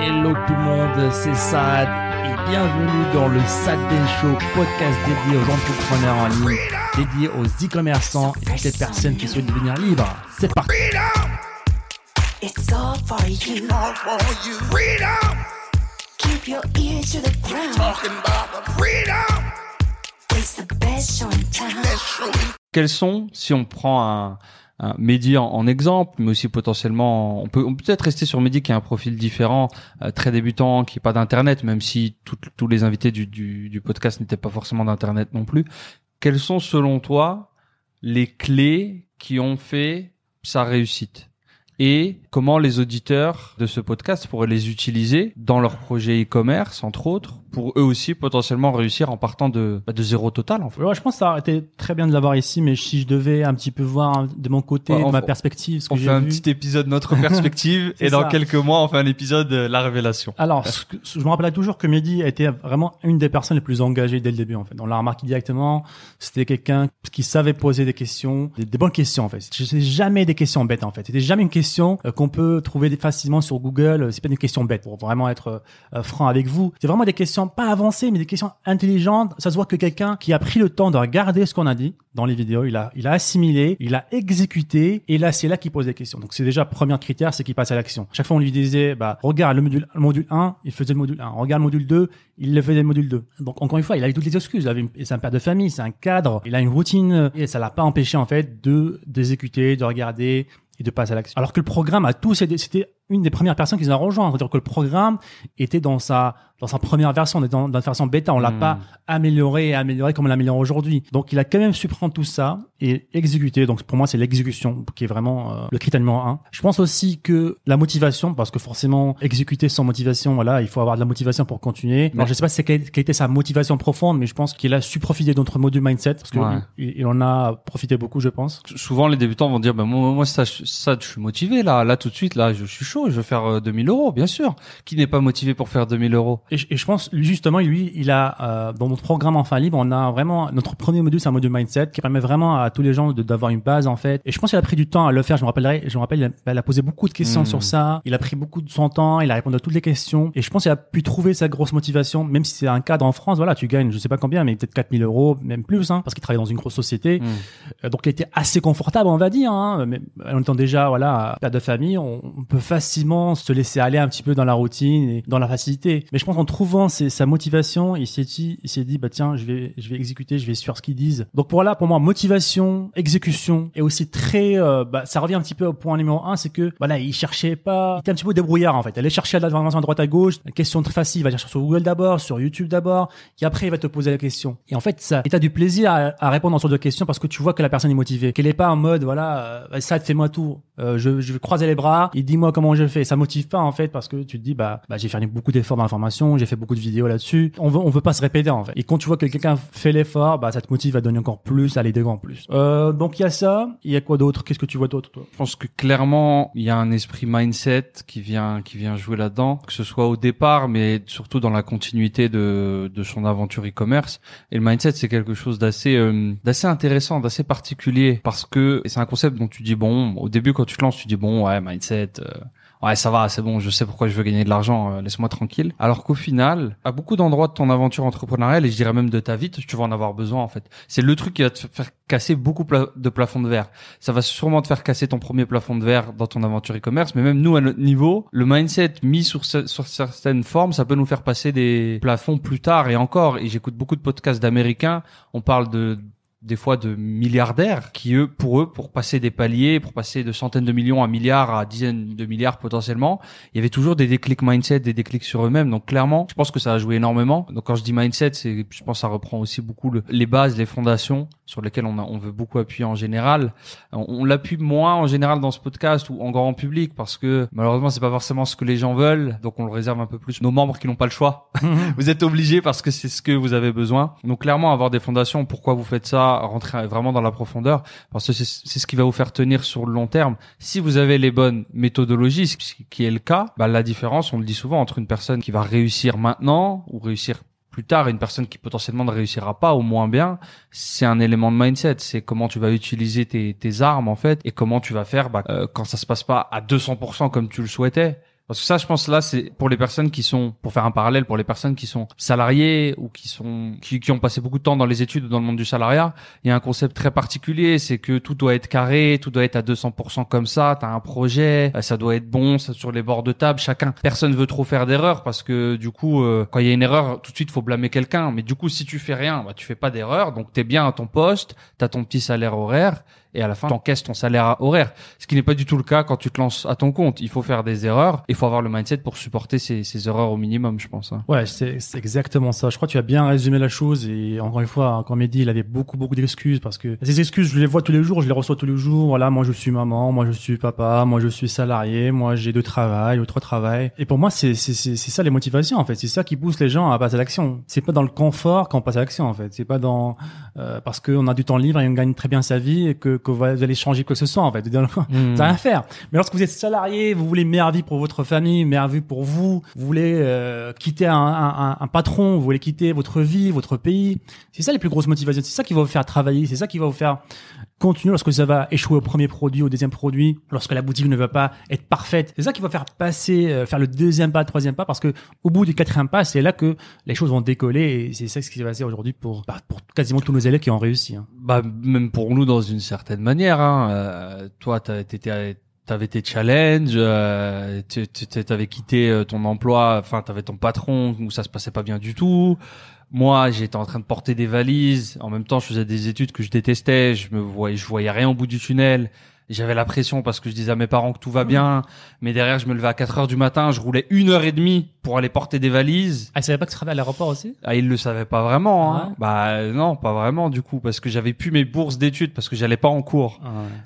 Hello tout le monde, c'est Sad et bienvenue dans le Sad Show, podcast dédié aux entrepreneurs en ligne, dédié aux e-commerçants et toutes les personnes qui souhaitent devenir libres. C'est parti. It's all for you. all for you. Freedom, Keep your ears to the ground. talking about the freedom. It's the best show in town. Show quels sont, si on prend un, un Mehdi en, exemple, mais aussi potentiellement, on peut on peut peut-être rester sur Mehdi qui a un profil différent, euh, très débutant, qui est pas d'internet, même si tous les invités du, du, du podcast n'étaient pas forcément d'internet non plus. Quelles sont selon toi les clés qui ont fait sa réussite? Et comment les auditeurs de ce podcast pourraient les utiliser dans leur projet e-commerce, entre autres, pour eux aussi potentiellement réussir en partant de, bah, de zéro total, en fait. Ouais, je pense que ça aurait été très bien de l'avoir ici, mais si je devais un petit peu voir de mon côté, Ouais, de on ma perspective, ce On fait un vu. petit épisode notre perspective et dans quelques mois on fait un épisode euh, la révélation. Alors, ce que- ce- je me rappelle toujours que Mehdi a été vraiment une des personnes les plus engagées dès le début, en fait. On l'a remarqué directement. C'était quelqu'un qui savait poser des questions, des, des bonnes questions, en fait. C'était jamais des questions bêtes, en fait. C'était jamais une question euh, qu'on peut trouver facilement sur Google. Euh, C'est pas une question bête, pour vraiment être euh, franc avec vous. C'est vraiment des questions pas avancées, mais des questions intelligentes. Ça se voit que quelqu'un qui a pris le temps de regarder ce qu'on a dit dans les vidéos, il a, il a assimilé, il a exécuté, et là, c'est là qu'il pose des questions. Donc, c'est déjà premier critère, c'est qu'il passe à l'action. Chaque fois, on lui disait, bah, regarde le module, le module 1, il faisait le module 1. Regarde le module 2, il le faisait le module 2. Donc, encore une fois, il a eu toutes les excuses. Il avait c'est un père de famille, c'est un cadre, il a une routine, et ça l'a pas empêché, en fait, de, d'exécuter, de regarder, et de passer à l'action. Alors que le programme a tous c'était une des premières personnes qui nous a rejoint. C'est-à-dire que le programme était dans sa, dans sa première version, on est dans, dans la version bêta, on l'a Hmm. pas amélioré et amélioré comme on l'améliore aujourd'hui. Donc il a quand même su prendre tout ça et exécuter. Donc pour moi c'est l'exécution qui est vraiment euh, le critère numéro un. Je pense aussi que la motivation, parce que forcément exécuter sans motivation, voilà, il faut avoir de la motivation pour continuer. Alors je sais pas c'est quelle, quelle était sa motivation profonde, mais je pense qu'il a su profiter de notre module mindset parce que Ouais. il, il en a profité beaucoup, je pense. Souvent les débutants vont dire bah moi, moi ça, ça je suis motivé là là tout de suite là je suis chaud je veux faire euh, 2000 euros bien sûr. Qui n'est pas motivé pour faire 2000 euros? Et, je- et je pense justement lui il a euh, dans notre programme enfin libre on a vraiment notre premier module c'est un module mindset qui permet vraiment à tous les gens d'avoir une base en fait. Et je pense qu'il a pris du temps à le faire. Je me rappellerai je me rappelle il a, il a posé beaucoup de questions Mm. sur ça. Il a pris beaucoup de son temps. Il a répondu à toutes les questions. Et je pense qu'il a pu trouver sa grosse motivation même si c'est un cadre en France. Voilà tu gagnes je sais pas combien mais peut-être 4000 euros même plus hein, parce qu'il travaille dans une grosse société. Mm. euh, donc il était assez confortable on va dire hein, mais en étant déjà voilà père de famille on, on peut facilement se laisser aller un petit peu dans la routine et dans la facilité. Mais je pense qu'en trouvant sa motivation il s'est dit bah tiens je vais je vais exécuter je vais suivre ce qu'ils disent. Donc pour là pour moi motivation exécution et aussi très euh, bah, ça revient un petit peu au point numéro un c'est que voilà il cherchait pas il était un petit peu débrouillard en fait. Il allait chercher l'information à droite à gauche question très facile il va chercher sur Google d'abord sur YouTube d'abord et après il va te poser la question. Et en fait ça et t'as du plaisir à, à répondre ce genre de questions parce que tu vois que la personne est motivée qu'elle est pas en mode voilà euh, ça fais-moi tout euh, je, je vais croiser les bras. Et dis-moi comment je fais? Ça motive pas en fait parce que tu te dis bah, bah j'ai fait beaucoup d'efforts dans l'information j'ai fait beaucoup de vidéos là-dessus. On veut on veut pas se répéter en fait. Et quand tu vois que quelqu'un fait l'effort bah ça te motive à donner encore plus à l'aider encore plus. Euh, donc il y a ça. Il y a quoi d'autre? Qu'est-ce que tu vois d'autre toi? Je pense que clairement, il y a un esprit mindset qui vient, qui vient jouer là-dedans, que ce soit au départ, mais surtout dans la continuité de, de son aventure e-commerce. Et le mindset, c'est quelque chose d'assez, euh, d'assez intéressant, d'assez particulier, parce que c'est un concept dont tu dis bon, au début quand tu te lances, tu dis bon, ouais, mindset. euh, Ouais, ça va, c'est bon, je sais pourquoi je veux gagner de l'argent, euh, laisse-moi tranquille. Alors qu'au final, à beaucoup d'endroits de ton aventure entrepreneuriale, et je dirais même de ta vie, tu vas en avoir besoin en fait. C'est le truc qui va te faire casser beaucoup de plafonds de verre. Ça va sûrement te faire casser ton premier plafond de verre dans ton aventure e-commerce, mais même nous, à notre niveau, le mindset mis sur, sur certaines formes, ça peut nous faire passer des plafonds plus tard et encore. Et j'écoute beaucoup de podcasts d'Américains, on parle de des fois de milliardaires qui eux pour eux pour passer des paliers pour passer de centaines de millions à milliards à dizaines de milliards potentiellement il y avait toujours des déclics mindset des déclics sur eux-mêmes. Donc clairement je pense que ça a joué énormément. Donc quand je dis mindset c'est je pense que ça reprend aussi beaucoup le- les bases les fondations sur lesquelles on a, on veut beaucoup appuyer en général. On, on l'appuie moins en général dans ce podcast ou en grand public parce que malheureusement c'est pas forcément ce que les gens veulent. Donc on le réserve un peu plus nos membres qui n'ont pas le choix. Vous êtes obligés parce que c'est ce que vous avez besoin. Donc clairement avoir des fondations, pourquoi vous faites ça, rentrer vraiment dans la profondeur, parce que c'est ce qui va vous faire tenir sur le long terme. Si vous avez les bonnes méthodologies, ce qui est le cas, bah, la différence, on le dit souvent, entre une personne qui va réussir maintenant ou réussir plus tard une personne qui potentiellement ne réussira pas au moins bien, c'est un élément de mindset. C'est comment tu vas utiliser tes, tes armes en fait et comment tu vas faire bah, euh, quand ça se passe pas à 200% comme tu le souhaitais Parce que ça, je pense là, c'est pour les personnes qui sont, pour faire un parallèle, pour les personnes qui sont salariées ou qui sont, qui, qui ont passé beaucoup de temps dans les études ou dans le monde du salariat, il y a un concept très particulier, c'est que tout doit être carré, tout doit être à 200% comme ça. T'as un projet, euh, ça doit être bon, ça sur les bords de table. Chacun, personne veut trop faire d'erreurs parce que du coup, euh, quand il y a une erreur, tout de suite, faut blâmer quelqu'un. Mais du coup, si tu fais rien, bah, tu fais pas d'erreur, donc t'es bien à ton poste, t'as ton petit salaire horaire et à la fin t'encaisses ton salaire horaire. Ce qui n'est pas du tout le cas quand tu te lances à ton compte. Il faut faire des erreurs. Il faut avoir le mindset pour supporter ces, ces erreurs au minimum, je pense. hein. Ouais, c'est c'est exactement ça. Je crois que tu as bien résumé la chose et encore une fois, quand Mehdi, il avait beaucoup beaucoup d'excuses parce que ces excuses, je les vois tous les jours, je les reçois tous les jours. Voilà, moi je suis maman, moi je suis papa, moi je suis salarié, moi j'ai deux travail ou trois travail. Et pour moi, c'est c'est c'est c'est ça les motivations en fait. C'est ça qui pousse les gens à passer à l'action. C'est pas dans le confort qu'on passe à l'action en fait. C'est pas dans euh, parce qu'on a du temps libre et on gagne très bien sa vie et que que vous allez changer quoi que ce soit en fait. Hmm. Ça rien à faire. Mais lorsque vous êtes salarié, vous voulez une meilleure vie pour votre famille, une meilleure vie pour vous, vous voulez euh, quitter un, un, un- un patron, vous voulez quitter votre vie, votre pays. C'est ça les plus grosses motivations. C'est ça qui va vous faire travailler. C'est ça qui va vous faire continuer lorsque ça va échouer au premier produit, au deuxième produit, lorsque la boutique ne va pas être parfaite. C'est ça qui va faire passer, euh, faire le deuxième pas, le troisième pas, parce que au bout du quatrième pas, c'est là que les choses vont décoller et c'est ça ce qui va passer aujourd'hui pour, bah, pour quasiment tous nos élèves qui ont réussi. hein. Bah, même pour nous, dans une certaine manière. Hein. Euh, toi, t'étais T'avais tes challenges, euh, t'avais quitté euh, ton emploi, enfin t'avais ton patron où ça se passait pas bien du tout. Moi, j'étais en train de porter des valises. En même temps, je faisais des études que je détestais. Je me voyais, je voyais rien au bout du tunnel. J'avais la pression parce que je disais à mes parents que tout va bien. Mais derrière, je me levais à 4 heures du matin. Je roulais une heure et demie pour aller porter des valises. Ah, ils savaient pas que tu travaillais à l'aéroport aussi? Ah, ils le savaient pas vraiment. Hein. Ouais. Bah non, pas vraiment du coup, parce que j'avais plus mes bourses d'études parce que j'allais pas en cours.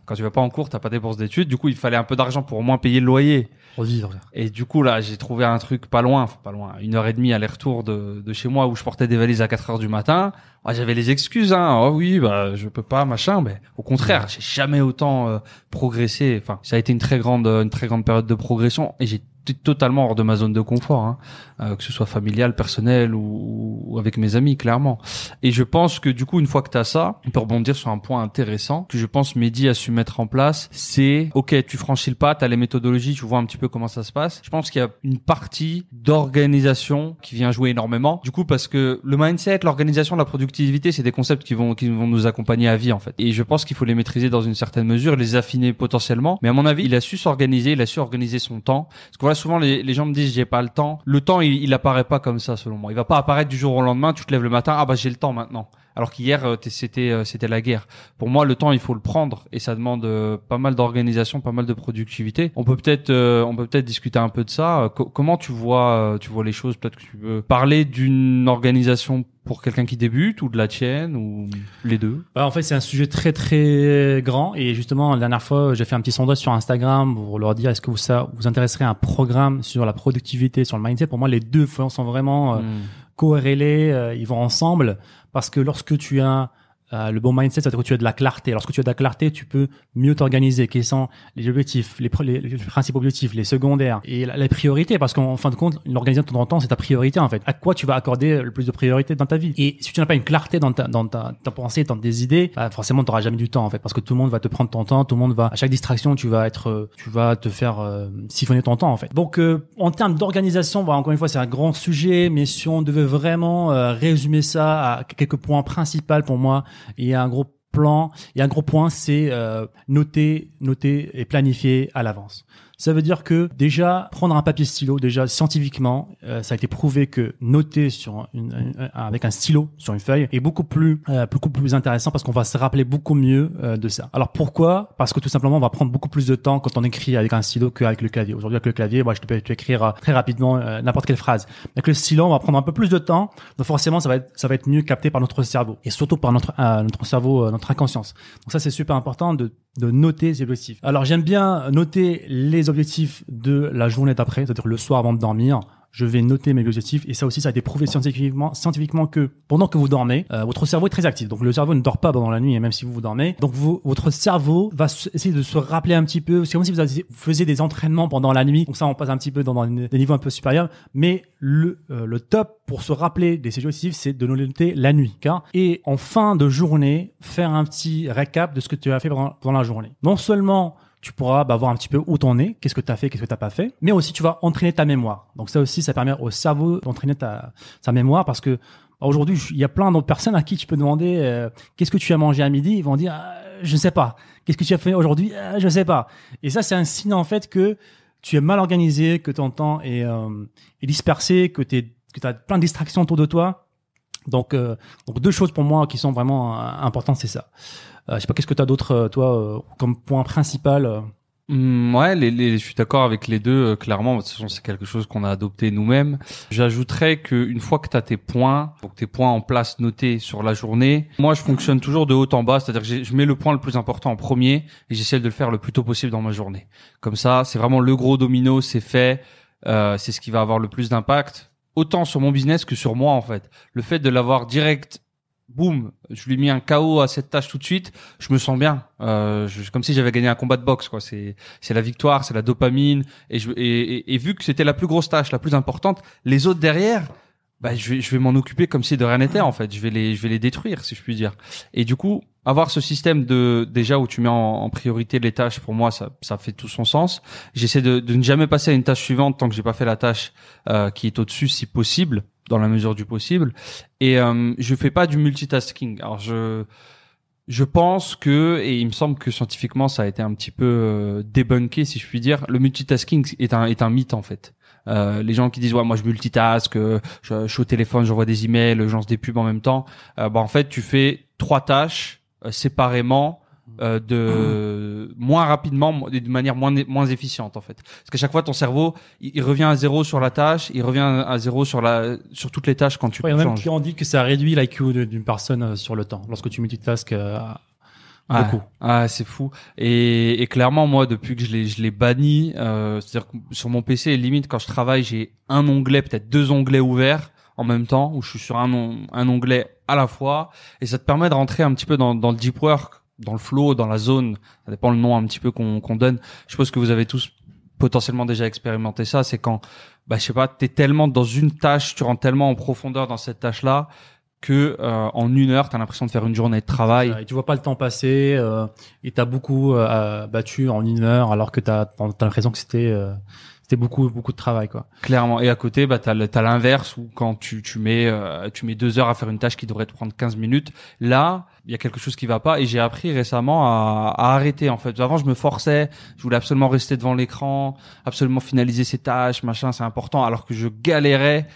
Quand tu vas pas en cours, t'as pas des bourses d'études. Du coup, il fallait un peu d'argent pour au moins payer le loyer. Pour vivre. Et du coup, là, j'ai trouvé un truc pas loin, pas loin, une heure et demie aller-retour de, de chez moi où je portais des valises à 4 heures du matin. Ah, j'avais les excuses, hein. Oh oui, bah je peux pas, machin. Mais au contraire, j'ai jamais autant euh, progressé. Enfin, ça a été une très grande, une très grande période de progression et j'ai totalement hors de ma zone de confort, hein. Euh, que ce soit familial, personnel ou, ou avec mes amis, clairement. Et je pense que du coup, une fois que tu as ça, on peut rebondir sur un point intéressant que je pense Mehdi a su mettre en place. C'est, ok, tu franchis le pas, tu as les méthodologies, tu vois un petit peu comment ça se passe. Je pense qu'il y a une partie d'organisation qui vient jouer énormément. Du coup, parce que le mindset, l'organisation, la productivité, c'est des concepts qui vont, qui vont nous accompagner à vie, en fait. Et je pense qu'il faut les maîtriser dans une certaine mesure, les affiner potentiellement. Mais à mon avis, il a su s'organiser, il a su organiser son temps. Souvent, les, gens me disent, j'ai pas le temps. Le temps, il apparaît pas comme ça, selon moi. Il va pas apparaître du jour au lendemain, tu te lèves le matin, ah bah, j'ai le temps maintenant. Alors qu'hier, euh, c'était, euh, c'était la guerre. Pour moi, le temps, il faut le prendre et ça demande euh, pas mal d'organisation, pas mal de productivité. On peut peut-être, on peut peut-être discuter un peu de ça. Co- comment tu vois, tu vois les choses? Peut-être que tu veux parler d'une organisation pour quelqu'un qui débute ou de la tienne ou les deux? Bah, en fait, c'est un sujet très très grand et justement la dernière fois, j'ai fait un petit sondage sur Instagram pour leur dire est-ce que vous ça vous intéresserait un programme sur la productivité, sur le mindset? Pour moi, les deux sont vraiment euh, Hmm. Corrélés, euh, ils vont ensemble parce que lorsque tu as euh, le bon mindset, c'est-à-dire que tu as de la clarté. Lorsque tu as de la clarté, tu peux mieux t'organiser. Quels sont les objectifs, les, les, les principaux objectifs, les secondaires et la, les priorités Parce qu'en fin de compte, l'organisation de ton temps, c'est ta priorité en fait. À quoi tu vas accorder le plus de priorité dans ta vie? Et si tu n'as pas une clarté dans ta, dans ta, ta pensée, dans tes idées, bah, forcément, tu n'auras jamais du temps en fait, parce que tout le monde va te prendre ton temps, tout le monde va à chaque distraction, tu vas être, euh, tu vas te faire euh, siphonner ton temps en fait. Donc, euh, en termes d'organisation, bah, encore une fois, c'est un grand sujet, mais si on devait vraiment euh, résumer ça à quelques points principaux pour moi, il y a un gros plan, il y a un gros point, c'est euh, noter, noter et planifier à l'avance. Ça veut dire que déjà prendre un papier stylo, déjà scientifiquement, euh, ça a été prouvé que noter avec un stylo sur une feuille est beaucoup plus euh, beaucoup plus intéressant parce qu'on va se rappeler beaucoup mieux euh, de ça. Alors pourquoi? Parce que tout simplement on va prendre beaucoup plus de temps quand on écrit avec un stylo qu'avec le clavier. Aujourd'hui avec le clavier, moi je peux écrire très rapidement n'importe quelle phrase. Avec le stylo, on va prendre un peu plus de temps, donc forcément ça va être ça va être mieux capté par notre cerveau et surtout par notre notre cerveau, notre inconscience. Donc ça c'est super important de de noter ses objectifs. Alors j'aime bien noter les objectifs de la journée d'après, c'est-à-dire le soir avant de dormir. Je vais noter mes objectifs et ça aussi ça a été prouvé scientifiquement scientifiquement que pendant que vous dormez, euh, votre cerveau est très actif. Donc le cerveau ne dort pas pendant la nuit et même si vous vous dormez. Donc vous, votre cerveau va essayer de se rappeler un petit peu. C'est comme si vous faisiez des entraînements pendant la nuit. Donc ça on passe un petit peu dans, des niveaux un peu supérieurs. Mais le euh, le top pour se rappeler des objectifs, c'est de noter la nuit. Car et en fin de journée, faire un petit récap de ce que tu as fait pendant, pendant la journée. Non seulement tu pourras bah, voir un petit peu où t'en es, qu'est-ce que tu as fait, qu'est-ce que t'as pas fait. Mais aussi, tu vas entraîner ta mémoire. Donc ça aussi, ça permet au cerveau d'entraîner ta, sa mémoire parce que bah, aujourd'hui, il y a plein d'autres personnes à qui tu peux demander euh, qu'est-ce que tu as mangé à midi? Ils vont dire Ah, je ne sais pas. Qu'est-ce que tu as fait aujourd'hui? Ah, Je ne sais pas. Et ça, c'est un signe en fait que tu es mal organisé, que ton temps est, euh, est dispersé, que tu que as plein de distractions autour de toi. Donc, euh, deux choses pour moi qui sont vraiment euh, importantes, c'est ça. Euh, je sais pas qu'est-ce que tu as d'autre, euh, toi, euh, comme point principal. Hum, ouais, les, les- je suis d'accord avec les deux. clairement, de toute façon, c'est quelque chose qu'on a adopté nous-mêmes. J'ajouterais qu'une fois que tu as tes points, donc tes points en place notés sur la journée, moi, je fonctionne toujours de haut en bas, c'est-à-dire que je mets le point le plus important en premier et j'essaie de le faire le plus tôt possible dans ma journée. Comme ça, c'est vraiment le gros domino, c'est fait, euh, c'est ce qui va avoir le plus d'impact, autant sur mon business que sur moi en fait. Le fait de l'avoir direct boum, je lui ai mis un KO à cette tâche tout de suite, je me sens bien. Euh, je- comme si j'avais gagné un combat de boxe, quoi. C'est, c'est la victoire, c'est la dopamine. Et, je, et, et- et vu que c'était la plus grosse tâche, la plus importante, les autres derrière, bah, je vais, je vais m'en occuper comme si de rien n'était, en fait. Je vais les, je vais les détruire, si je puis dire. Et du coup, avoir ce système de, déjà où tu mets en, priorité les tâches, pour moi, ça, ça fait tout son sens. J'essaie de, de ne jamais passer à une tâche suivante tant que j'ai pas fait la tâche euh, qui est au-dessus, si possible, dans la mesure du possible. Et euh, je fais pas du multitasking. Alors je je pense que et il me semble que scientifiquement ça a été un petit peu euh, débunké si je puis dire. Le multitasking est un est un mythe en fait. Euh, les gens qui disent ouais moi je multitask, euh, je, je suis au téléphone, j'envoie des emails, je lance des pubs en même temps. Euh, bah en fait tu fais trois tâches euh, séparément euh, de moins rapidement de manière moins moins efficiente en fait. Parce qu'à chaque fois ton cerveau il, il revient à zéro sur la tâche il revient à zéro sur la sur toutes les tâches quand tu Ouais, Il y en a même qui ont dit que ça réduit l'IQ d'une personne euh, sur le temps lorsque tu multitasques euh, Ouais. beaucoup. Ah, c'est fou. Et, et clairement, moi, depuis que je l'ai, je l'ai banni, euh, c'est-à-dire que sur mon PC, limite, quand je travaille, j'ai un onglet, peut-être deux onglets ouverts en même temps, où je suis sur un, on- un onglet à la fois, et ça te permet de rentrer un petit peu dans, dans le deep work, dans le flow, dans la zone. Ça dépend le nom un petit peu qu'on, qu'on donne. Je suppose que vous avez tous potentiellement déjà expérimenté ça. C'est quand, bah, je sais pas, t'es tellement dans une tâche, tu rentres tellement en profondeur dans cette tâche-là que euh, en une heure, t'as l'impression de faire une journée de travail. Et tu vois pas le temps passer euh, et t'as beaucoup euh, battu en une heure alors que t'as t'as l'impression que c'était euh, c'était beaucoup beaucoup de travail quoi. Clairement. Et à côté, bah, t'as, t'as l'inverse où quand tu, tu mets, euh, tu mets deux heures à faire une tâche qui devrait te prendre 15 minutes. Là, il y a quelque chose qui va pas et j'ai appris récemment à, à arrêter, en fait. Avant, je me forçais. Je voulais absolument rester devant l'écran, absolument finaliser ces tâches, machin, c'est important. Alors que je galérais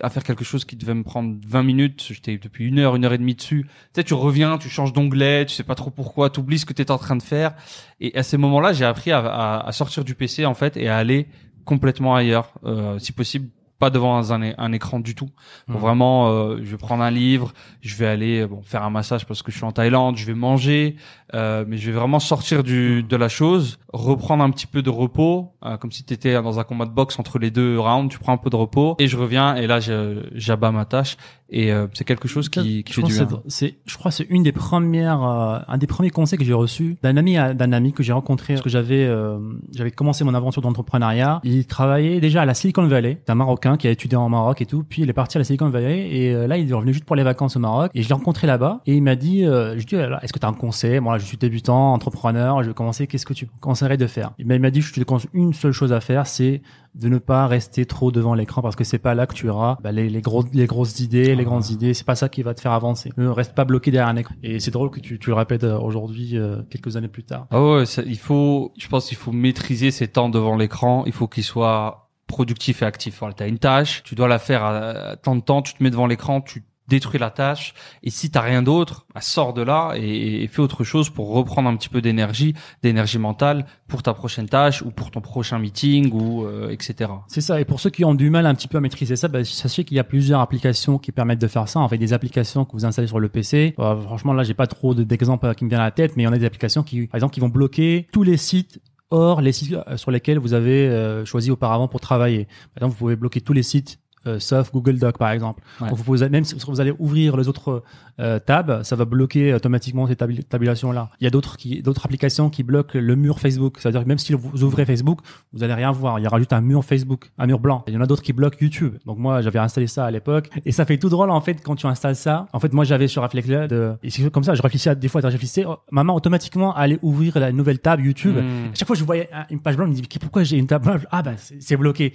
à faire quelque chose qui devait me prendre 20 minutes. J'étais depuis une heure, une heure et demie dessus. Tu sais, tu reviens, tu changes d'onglet, tu sais pas trop pourquoi, tu oublies ce que tu en train de faire. Et à ces moments-là, j'ai appris à, à, à sortir du PC, en fait, et à aller complètement ailleurs, euh, si possible pas devant un, écran du tout. Mhm. Vraiment, euh, je vais prendre un livre, je vais aller bon faire un massage parce que je suis en Thaïlande, je vais manger, euh, mais je vais vraiment sortir du de la chose, reprendre un petit peu de repos, euh, comme si tu étais dans un combat de boxe entre les deux rounds, tu prends un peu de repos et je reviens et là j'abats ma tâche et euh, c'est quelque chose qui, qui je fait du bien. c'est- je crois c'est une des premières euh, un des premiers conseils que j'ai reçu d'un ami à- d'un ami que j'ai rencontré parce que j'avais euh, j'avais commencé mon aventure d'entrepreneuriat. Il travaillait déjà à la Silicon Valley. C'est un marocain qui a étudié en Maroc et tout. Puis il est parti à la Silicon Valley et euh, là il est revenu juste pour les vacances au Maroc. Et je l'ai rencontré là-bas et il m'a dit euh, je lui ai dit Alors, est-ce que tu as un conseil? Moi je suis débutant entrepreneur je vais commencer. Qu'est-ce que tu conseillerais de faire? Il m'a il m'a dit je te conseille une seule chose à faire c'est de ne pas rester trop devant l'écran parce que c'est pas là que tu auras bah, les, les, gros, les grosses idées, les grandes idées. C'est pas ça qui va te faire avancer. Ne reste pas bloqué derrière un écran. Et c'est drôle que tu, tu le répètes euh, aujourd'hui, euh, quelques années plus tard. Ah ouais, ça- il faut, je pense qu'il faut maîtriser ses temps devant l'écran. Il faut qu'il soit productif et actif. Voilà, t'as une tâche, tu dois la faire à, à tant de temps, tu te mets devant l'écran, tu détruis la tâche. Et si t'as rien d'autre, bah, sors de là et, fais autre chose pour reprendre un petit peu d'énergie, d'énergie mentale pour ta prochaine tâche ou pour ton prochain meeting ou euh, etc. C'est ça. Et pour ceux qui ont du mal un petit peu à maîtriser ça, bah, sachez qu'il y a plusieurs applications qui permettent de faire ça. En fait, des applications que vous installez sur le PC. Euh, franchement, là, j'ai pas trop de- d'exemples euh, qui me viennent à la tête, mais il y en a des applications qui, par exemple, qui vont bloquer tous les sites hors les sites euh, sur lesquels vous avez choisi auparavant pour travailler. Par vous pouvez bloquer tous les sites euh, sauf Google Doc par exemple. Ouais. Donc vous pouvez, même si vous allez ouvrir les autres euh, tabs, ça va bloquer automatiquement ces tabu- tabulations-là. Il y a d'autres qui, d'autres applications qui bloquent le mur Facebook. C'est-à-dire que même si vous ouvrez Facebook, vous allez rien voir. Il y aura juste un mur Facebook, un mur blanc. Il y en a d'autres qui bloquent YouTube. Donc moi, j'avais installé ça à l'époque et ça fait tout drôle en fait quand tu installes ça. En fait, moi, j'avais sur Reflex de, et c'est comme ça, je réfléchissais à, des fois, je réfléchissais, oh, maman automatiquement allait ouvrir la nouvelle tab YouTube. Mm. À chaque fois, je voyais un- une page blanche, je me dis, pourquoi j'ai une table blanche? Ah, bah, c'est bloqué.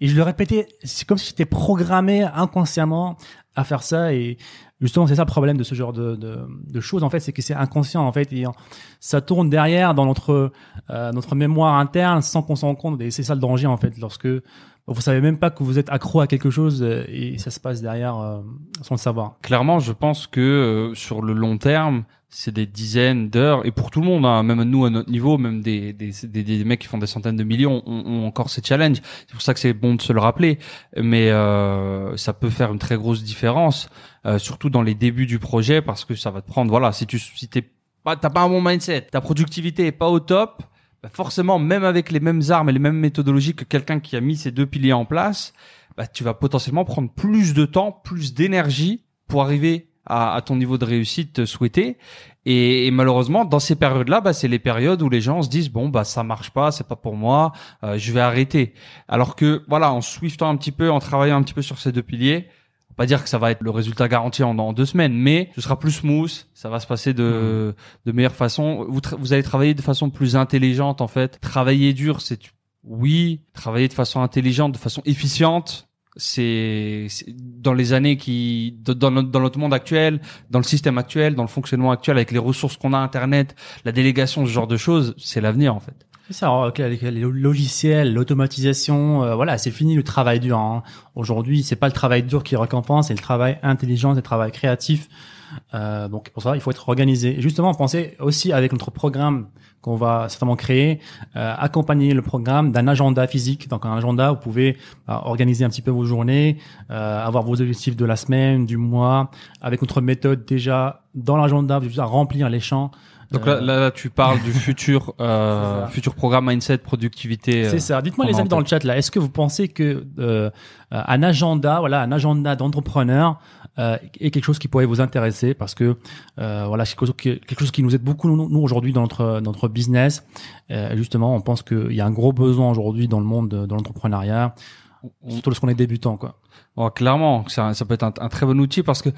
Et je le répétais, c'est comme si j'étais programmé inconsciemment à faire ça. Et justement, c'est ça le problème de ce genre de, de, de choses, en fait, c'est que c'est inconscient, en fait. Et ça tourne derrière dans notre, euh, notre mémoire interne sans qu'on s'en rende compte. Et c'est ça le danger, en fait, lorsque vous savez même pas que vous êtes accro à quelque chose euh, et ça se passe derrière euh, sans le savoir. Clairement, je pense que euh, sur le long terme, c'est des dizaines d'heures et pour tout le monde, hein, même nous à notre niveau, même des, des, des, des mecs qui font des centaines de millions ont, ont encore ces challenges. C'est pour ça que c'est bon de se le rappeler. Mais euh, ça peut faire une très grosse différence, euh, surtout dans les débuts du projet, parce que ça va te prendre. Voilà, si tu si t'es pas t'as pas un bon mindset, ta productivité est pas au top, bah forcément, même avec les mêmes armes et les mêmes méthodologies que quelqu'un qui a mis ces deux piliers en place, bah, tu vas potentiellement prendre plus de temps, plus d'énergie pour arriver à, à ton niveau de réussite souhaité. Et, et malheureusement, dans ces périodes-là, bah, c'est les périodes où les gens se disent bon bah ça marche pas, c'est pas pour moi, euh, je vais arrêter. Alors que voilà, en swiftant un petit peu, en travaillant un petit peu sur ces deux piliers, on va pas dire que ça va être le résultat garanti en, en deux semaines, mais ce sera plus smooth, ça va se passer de, de meilleure façon. Vous, vous allez travailler de façon plus intelligente en fait. Travailler dur, c'est oui, travailler de façon intelligente, de façon efficiente, c'est dans les années qui dans notre, dans notre monde actuel, dans le système actuel, dans le fonctionnement actuel avec les ressources qu'on a internet, la délégation ce genre de choses, c'est l'avenir en fait. C'est ça, les logiciels, l'automatisation, euh, voilà, c'est fini le travail dur. hein. Aujourd'hui, c'est pas le travail dur qui récompense, c'est le travail intelligent, c'est le travail créatif. Euh, donc pour ça, il faut être organisé. Et justement, pensez aussi avec notre programme qu'on va certainement créer, euh, accompagner le programme d'un agenda physique. Donc un agenda, vous pouvez euh, organiser un petit peu vos journées, euh, avoir vos objectifs de la semaine, du mois, avec notre méthode déjà dans l'agenda, vous à remplir les champs. Donc Euh, là, là, là, tu parles du futur euh, futur programme mindset productivité. euh, C'est ça. Dites-moi qu'on les amis dans le chat là, est-ce que vous pensez que euh, un agenda, voilà, un agenda d'entrepreneur euh, est quelque chose qui pourrait vous intéresser parce que euh, voilà, c'est quelque chose qui, nous aide beaucoup nous, nous, aujourd'hui dans notre dans notre business. Euh, justement, on pense qu'il y a un gros besoin aujourd'hui dans le monde de, l'entrepreneuriat, surtout lorsqu'on est débutant, quoi. Bon, clairement, ça, ça peut être un, un très bon outil parce que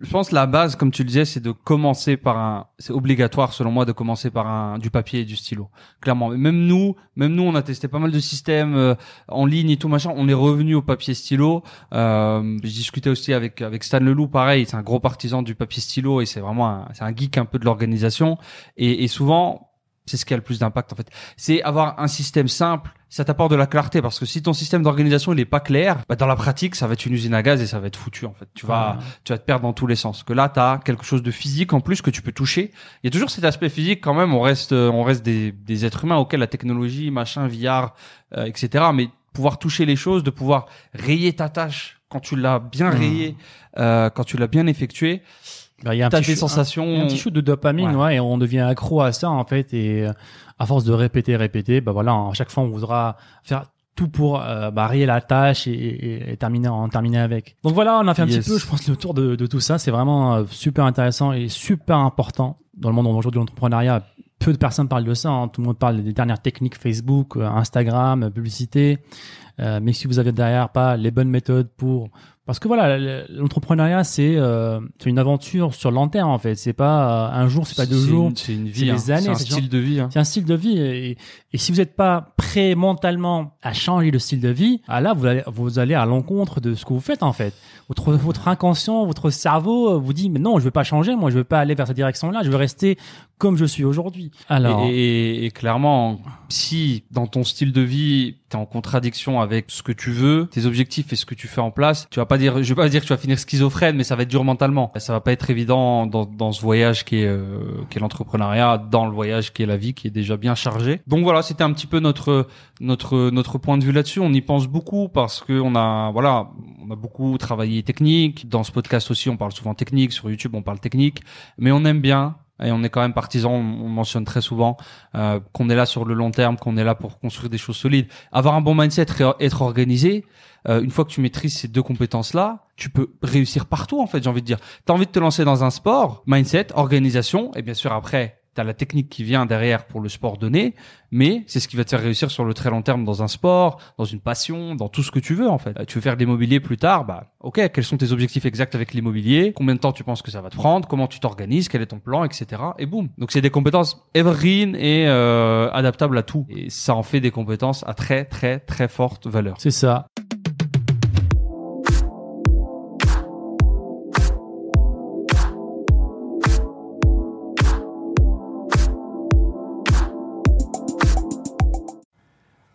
je pense la base, comme tu le disais, c'est de commencer par un. C'est obligatoire selon moi de commencer par un du papier et du stylo. Clairement, même nous, même nous, on a testé pas mal de systèmes euh, en ligne et tout machin. On est revenu au papier stylo. Euh, je discutais aussi avec avec Stan Leloup, pareil, c'est un gros partisan du papier stylo et c'est vraiment un, c'est un geek un peu de l'organisation. Et, et souvent, c'est ce qui a le plus d'impact en fait. C'est avoir un système simple, ça t'apporte de la clarté parce que si ton système d'organisation il est pas clair, bah dans la pratique ça va être une usine à gaz et ça va être foutu en fait. Tu vas tu vas te perdre dans tous les sens. Que là tu as quelque chose de physique en plus que tu peux toucher. Il y a toujours cet aspect physique quand même. On reste euh, on reste des, des êtres humains auxquels la technologie, machin, VR, euh, etc. Mais pouvoir toucher les choses, de pouvoir rayer ta tâche quand tu l'as bien Mmh. rayé, euh, quand tu l'as bien effectué, Bah, il y a un petit des chou- sensations. un, un petit shoot de dopamine, Ouais. ouais. et on devient accro à ça en fait, et euh, à force de répéter, répéter, bah voilà, à chaque fois on voudra faire tout pour euh, rayer la tâche et, et, et terminer en terminer avec. Donc voilà, on a fait un Yes. petit peu, je pense, le tour de, de tout ça. C'est vraiment euh, super intéressant et super important dans le monde aujourd'hui de l'entrepreneuriat. Peu de personnes parlent de ça. hein. Tout le monde parle des dernières techniques Facebook, euh, Instagram, publicité. Mais si vous avez derrière pas les bonnes méthodes pour parce que voilà, le- l'entrepreneuriat c'est euh, c'est une aventure sur le long terme en fait. C'est pas euh, un jour, c'est pas deux C'est jours. C'est une c'est vie, hein. des années, c'est un c'est style genre- de vie. hein. C'est un style de vie et, et si vous n'êtes pas prêt mentalement à changer de style de vie, ah là vous allez vous allez à l'encontre de ce que vous faites en fait. Votre votre inconscient, votre cerveau vous dit mais non je veux pas changer, moi je veux pas aller vers cette direction-là, je veux rester comme je suis aujourd'hui. Alors Et, et- et clairement, si dans ton style de vie, tu es en contradiction avec ce que tu veux, tes objectifs et ce que tu fais en place, tu vas pas dire, je vais pas dire que tu vas finir schizophrène, mais ça va être dur mentalement. Ça va pas être évident dans, dans ce voyage qui est, euh, qui est l'entrepreneuriat, dans le voyage qui est la vie, qui est déjà bien chargé. Donc voilà, c'était un petit peu notre notre notre point de vue là-dessus. On y pense beaucoup parce que on a voilà, on a beaucoup travaillé technique. Dans ce podcast aussi, on parle souvent technique. Sur YouTube, on parle technique, mais on aime bien Et on est quand même partisan, on on mentionne très souvent euh, qu'on est là sur le long terme, qu'on est là pour construire des choses solides. Avoir un bon mindset, être organisé, euh, une fois que tu maîtrises ces deux compétences-là, tu peux réussir partout en fait, j'ai envie de dire. Tu as envie de te lancer dans un sport, mindset, organisation, et bien sûr après, tu as la technique qui vient derrière pour le sport donné, mais c'est ce qui va te faire réussir sur le très long terme dans un sport, dans une passion, dans tout ce que tu veux en fait. Euh, Tu veux faire de l'immobilier plus tard, bah ok, quels sont tes objectifs exacts avec l'immobilier? Combien de temps tu penses que ça va te prendre? Comment tu t'organises? Quel est ton plan, etc. Et boum. Donc c'est des compétences evergreen et euh, adaptables à tout. Et ça en fait des compétences à très très très forte valeur. C'est ça.